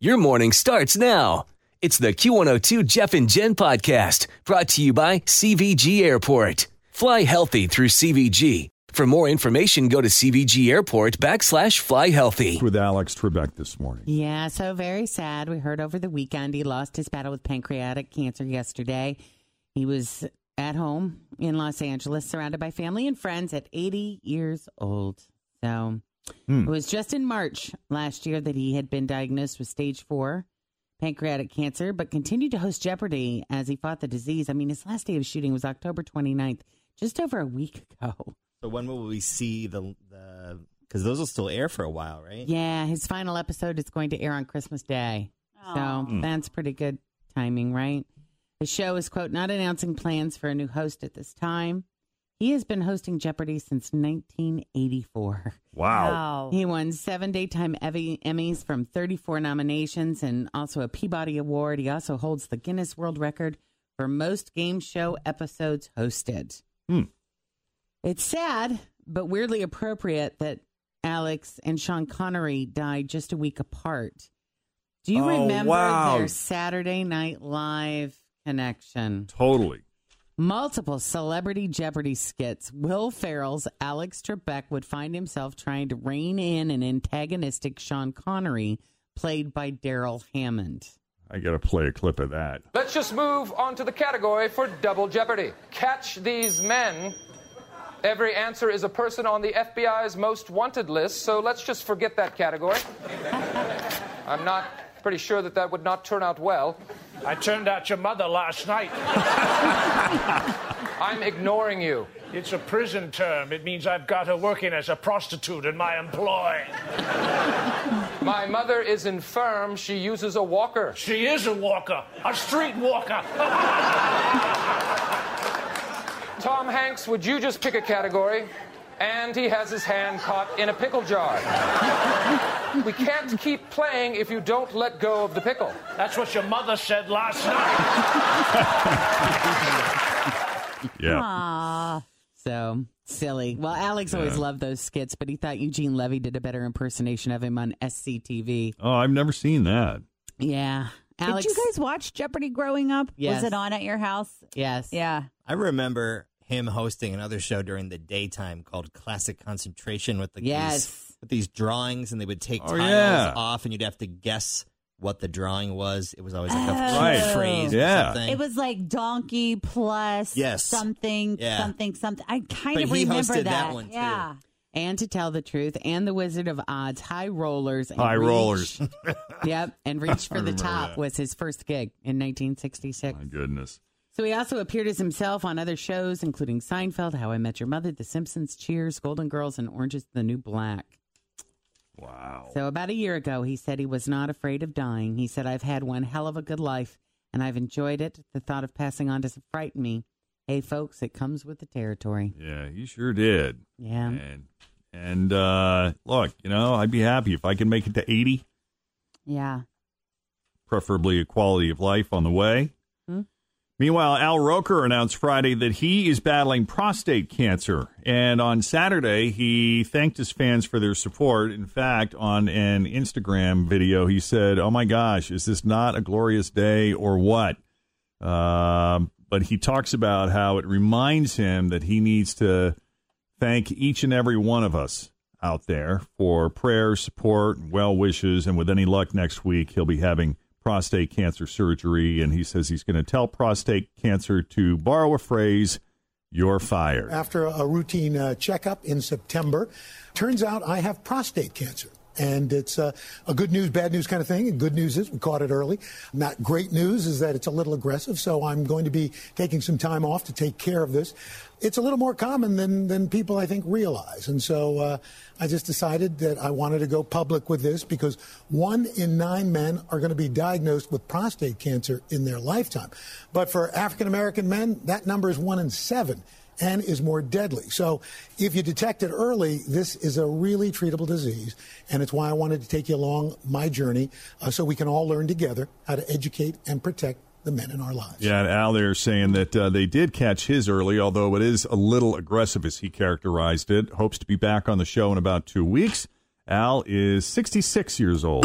Your morning starts now. It's the Q102 Jeff and Jen podcast brought to you by CVG Airport. Fly healthy through CVG. For more information, go to CVG Airport backslash fly healthy. With Alex Trebek this morning. Yeah, so very sad. We heard over the weekend he lost his battle with pancreatic cancer yesterday. He was at home in Los Angeles, surrounded by family and friends at 80 years old. So Hmm. it was just in March last year that he had been diagnosed with stage four pancreatic cancer, but continued to host Jeopardy as he fought the disease. I mean, his last day of shooting was October 29th, just over a week ago. So when will we see the the? Because those will still air for a while, right? Yeah, his final episode is going to air on Christmas Day. So that's pretty good timing, right? The show is, quote, not announcing plans for a new host at this time. He has been hosting Jeopardy since 1984. Wow. He won seven daytime Evie- Emmys from 34 nominations and also a Peabody Award. He also holds the Guinness World Record for most game show episodes hosted. Hmm. It's sad, but weirdly appropriate that Alex and Sean Connery died just a week apart. Do you Oh, remember wow. their Saturday Night Live connection? Totally. Multiple celebrity Jeopardy skits. Will Ferrell's Alex Trebek would find himself trying to rein in an antagonistic Sean Connery, played by Darrell Hammond. I got to play a clip of that. Let's just move on to the category for Double Jeopardy. Catch these men. Every answer is a person on the FBI's most wanted list, so let's just forget that category. I'm not pretty sure that that would not turn out well. I turned out your mother last night. I'm ignoring you. It's a prison term. It means I've got her working as a prostitute in my employ. My mother is infirm. She uses a walker. She is a walker, a street walker. Tom Hanks, would you just pick a category? And he has his hand caught in a pickle jar. we can't keep playing if you don't let go of the pickle. That's what your mother said last night. Yeah. So silly. Well, Alex always loved those skits, but he thought Eugene Levy did a better impersonation of him on SCTV. Oh, I've never seen that. Yeah. Alex. Did you guys watch Jeopardy growing up? Yes. Was it on at your house? Yes. Yeah. I remember him hosting another show during the daytime called Classic Concentration with the Yes. these, with these drawings, and they would take Oh, tiles yeah. off, and you'd have to guess what the drawing was. It was always like a Oh. Right. cute phrase Yeah. or something. It was like donkey plus Yes. something, Yeah. something, something. I kind But of he remember hosted that. that one, too. Yeah. And to tell the truth, and the Wizard of Odds, High Rollers. And High Reach- rollers. Yep. And Reach for the Top that. was his first gig in 1966. My goodness. So he also appeared as himself on other shows, including Seinfeld, How I Met Your Mother, The Simpsons, Cheers, Golden Girls, and Orange is the New Black. Wow. So about a year ago, he said he was not afraid of dying. He said, I've had one hell of a good life, and I've enjoyed it. The thought of passing on doesn't frighten me. Hey, folks, it comes with the territory. Yeah, you sure did. Yeah. And and uh look, you know, I'd be happy if I can make it to 80, Yeah. preferably a quality of life on the way. Hmm. Meanwhile, Al Roker announced Friday that he is battling prostate cancer. And on Saturday, he thanked his fans for their support. In fact, on an Instagram video, he said, Oh my gosh, is this not a glorious day or what? Um, but he talks about how it reminds him that he needs to thank each and every one of us out there for prayers, support, well wishes, and with any luck next week, he'll be having prostate cancer surgery. And he says he's going to tell prostate cancer to borrow a phrase, you're fired. After a routine uh, checkup in September, turns out I have prostate cancer. And it's uh, a good news, bad news kind of thing. And good news is we caught it early. Not great news is that it's a little aggressive, so I'm going to be taking some time off to take care of this. It's a little more common than, than people, I think, realize. And so uh, I just decided that I wanted to go public with this because one in nine men are going to be diagnosed with prostate cancer in their lifetime. But for African American men, that number is one in seven and is more deadly. So if you detect it early, this is a really treatable disease. And it's why I wanted to take you along my journey uh, so we can all learn together how to educate and protect the men in our lives. Yeah, and Al there saying that uh, they did catch his early, although it is a little aggressive as he characterized it. Hopes to be back on the show in about two weeks. Al is 66 years old.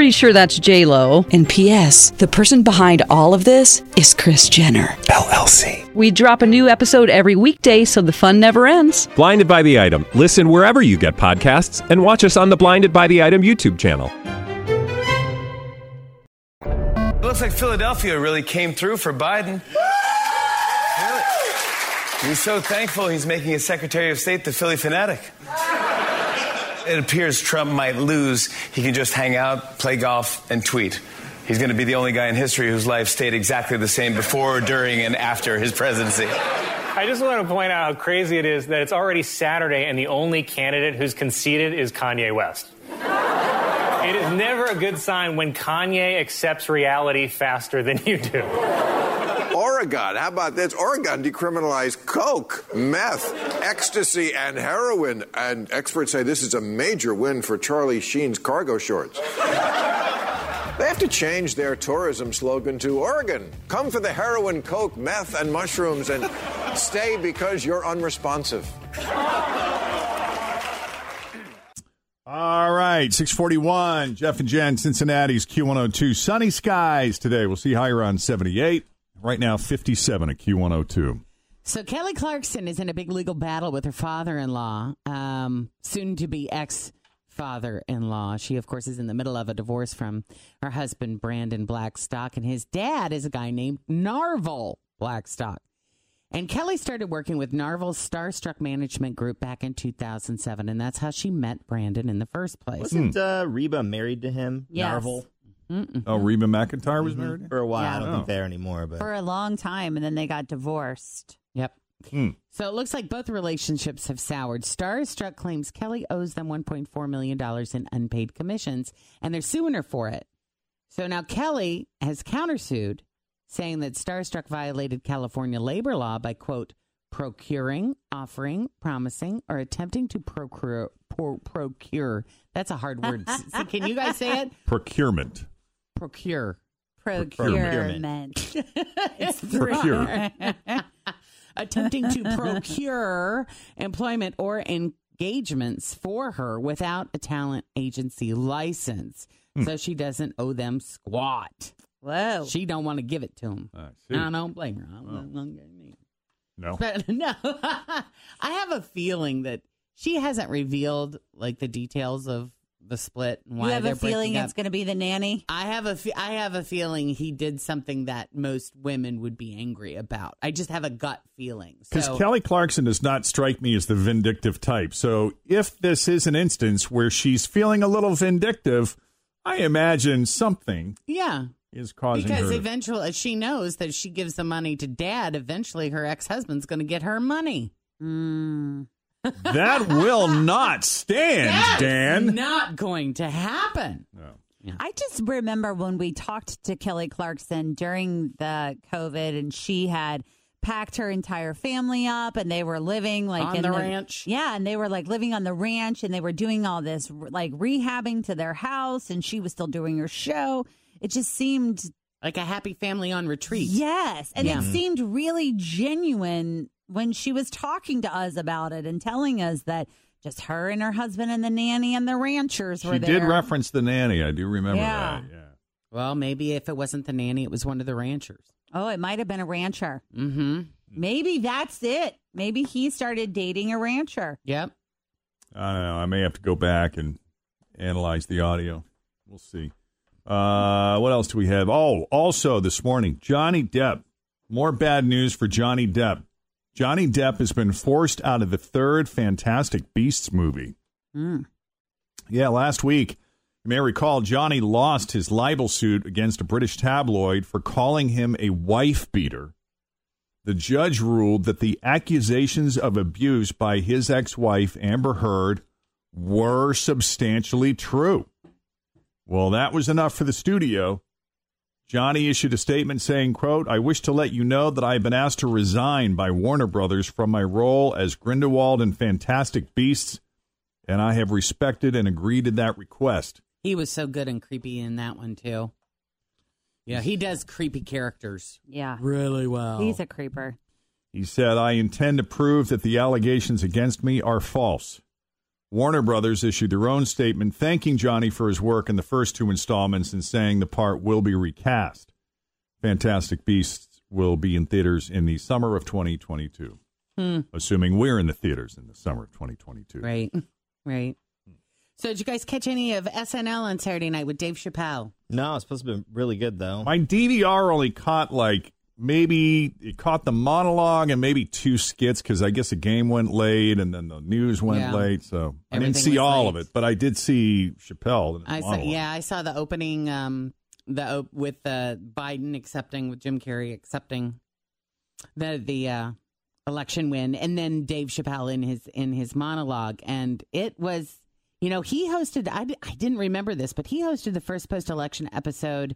Pretty sure that's J Lo. And P.S. The person behind all of this is Kris Jenner LLC. We drop a new episode every weekday, so the fun never ends. Blinded by the item. Listen wherever you get podcasts, and watch us on the Blinded by the Item YouTube channel. It looks like Philadelphia really came through for Biden. Really? He's so thankful he's making his Secretary of State the Phillie Phanatic. It appears Trump might lose. He can just hang out, play golf, and tweet. He's going to be the only guy in history whose life stayed exactly the same before, during, and after his presidency. I just want to point out how crazy it is that it's already Saturday and the only candidate who's conceded is Kanye West. it is never a good sign when Kanye accepts reality faster than you do. Oregon, how about this? Oregon decriminalized coke, meth, ecstasy, and heroin. And experts say this is a major win for Charlie Sheen's cargo shorts. They have to change their tourism slogan to Oregon. Come for the heroin, coke, meth, and mushrooms, and stay because you're unresponsive. All right, 641, Jeff and Jen, Cincinnati's Q102. Sunny skies today. We'll see higher on 78. Right now, 57 at Q102. So Kelly Clarkson is in a big legal battle with her father-in-law, um, soon to be ex father-in-law. She, of course, is in the middle of a divorce from her husband Brandon Blackstock, and his dad is a guy named Narvel Blackstock. And Kelly started working with Narvel's Starstruck Management Group back in 2007, and that's how she met Brandon in the first place. Wasn't uh, Reba married to him? Yes. Narvel? Oh, Reba McEntire was Mhm. married? For a while. I don't Yeah. think they're anymore, but For a long time, and then they got divorced. Yep. Hmm. So it looks like both relationships have soured. Starstruck claims Kelly owes them $1.4 million in unpaid commissions, and they're suing her for it. So now Kelly has countersued, saying that Starstruck violated California labor law by, quote, procuring, offering, promising, or attempting to procure. Pro- procure. That's a hard word. So can you guys say it? Procurement. Procure. Procurement. it's Procure. attempting to procure employment or engagements for her without a talent agency license. Hmm. So she doesn't owe them squat. Whoa. She don't want to give it to them. I see. I don't blame her. I Oh. don't- don't get me. No. But no, I have a feeling that she hasn't revealed like the details of the split and why you have a feeling it's going to be the nanny? I have a fe- I have a feeling he did something that most women would be angry about. I just have a gut feeling. Because So Kelly Clarkson does not strike me as the vindictive type. So if this is an instance where she's feeling a little vindictive, I imagine something yeah, is causing because her. eventually she knows that she gives the money to dad. Eventually, her ex husband's going to get her money. Mm. That will not stand, That's Dan. not going to happen. I just remember when we talked to Kelly Clarkson during the COVID and she had packed her entire family up and they were living like On in the ranch? Yeah, and they were like living on the ranch and they were doing all this like rehabbing to their house and she was still doing her show. It just seemed like a happy family on retreat. Yes, and Yeah. it seemed really genuine when she was talking to us about it and telling us that just her and her husband and the nanny and the ranchers were there. She there. did reference the nanny. I do remember Yeah. that. Yeah. Well, maybe if it wasn't the nanny, it was one of the ranchers. Oh, it might have been a rancher. Mm-hmm. Maybe that's it. Maybe he started dating a rancher. Yep. I don't know. I may have to go back and analyze the audio. We'll see. Uh, what else do we have? Oh, also this morning, Johnny Depp. More bad news for Johnny Depp. Johnny Depp has been forced out of the third Fantastic Beasts movie. Mm. Yeah, last week, you may recall Johnny lost his libel suit against a British tabloid for calling him a wife beater. The judge ruled that the accusations of abuse by his ex wife, Amber Heard, were substantially true. Well, that was enough for the studio. Johnny issued a statement saying, quote, I wish to let you know that I have been asked to resign by Warner Brothers from my role as Grindelwald in Fantastic Beasts, and I have respected and agreed to that request. He was so good and creepy in that one too. Yeah, he does creepy characters. Yeah. Really well. He's a creeper. He said, I intend to prove that the allegations against me are false. Warner Brothers issued their own statement thanking Johnny for his work in the first two installments and saying the part will be recast. Fantastic Beasts will be in theaters in the summer of 2022, Hmm. assuming we're in the theaters in the summer of 2022. Right. Right. So did you guys catch any of SNL on Saturday night with Dave Chappelle? No, it's supposed to be really good though. My DVR only caught like maybe it caught the monologue and maybe two skits because I guess the game went late and then the news went Yeah. late. So I didn't see all late. of it, but I did see Chappelle. in I saw, yeah, I saw the opening, um, the with uh, Biden accepting, with Jim Carrey accepting the the uh, election win, and then Dave Chappelle in his in his monologue, and it was, you know, he hosted. I, I didn't remember this, but he hosted the first post election episode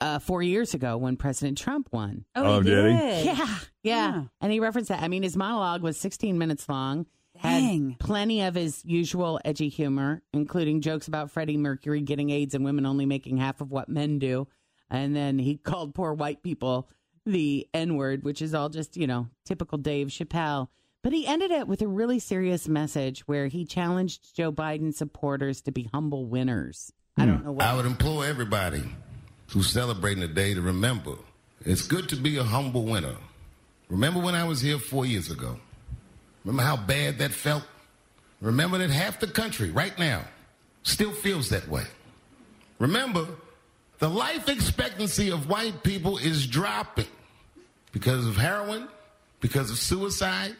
uh, four years ago when President Trump won. Oh, Oh, he did he? did. Yeah, yeah. And he referenced that. I mean, his monologue was 16 minutes long. Dang. Had plenty of his usual edgy humor, including jokes about Freddie Mercury getting AIDS and women only making half of what men do. And then he called poor white people the N word, which is all just, you know, typical Dave Chappelle. But he ended it with a really serious message where he challenged Joe Biden supporters to be humble winners. I don't know what. I would implore everybody who's celebrating the day to remember it's good to be a humble winner. Remember when I was here four years ago? Remember how bad that felt? Remember that half the country right now still feels that way. Remember, the life expectancy of white people is dropping because of heroin, because of suicide.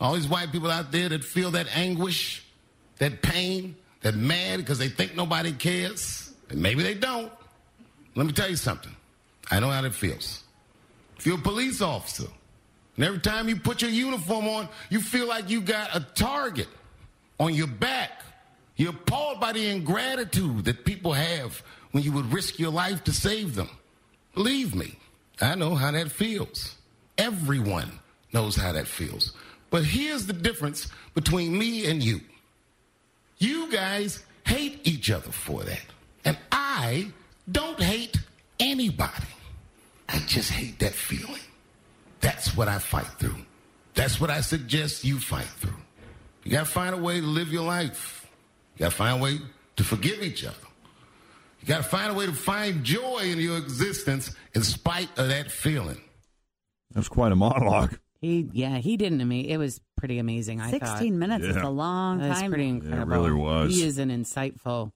All these white people out there that feel that anguish, that pain, that mad because they think nobody cares, and maybe they don't. Let me tell you something. I know how that feels. If you're a police officer, and every time you put your uniform on, you feel like you got a target on your back. You're appalled by the ingratitude that people have when you would risk your life to save them. Believe me, I know how that feels. Everyone knows how that feels. But here's the difference between me and you. You guys hate each other for that. And I don't hate anybody. I just hate that feeling. That's what I fight through. That's what I suggest you fight through. You gotta find a way to live your life. You gotta find a way to forgive each other. You gotta find a way to find joy in your existence in spite of that feeling. That was quite a monologue. He, yeah, he didn't. Ama- it was pretty amazing. I thought. 16 minutes is a long time. That's time. pretty Yeah, it incredible. really was. He is an insightful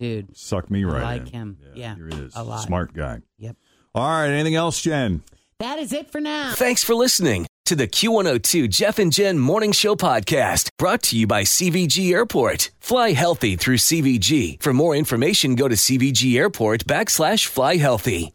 dude. Suck me right I like in. him. Yeah, Here he is. a lot. Smart guy. Yep. All right. Anything else, Jen? That is it for now. Thanks for listening to the Q102 Jeff and Jen Morning Show podcast brought to you by CVG Airport. Fly healthy through CVG. For more information, go to CVG Airport backslash fly healthy.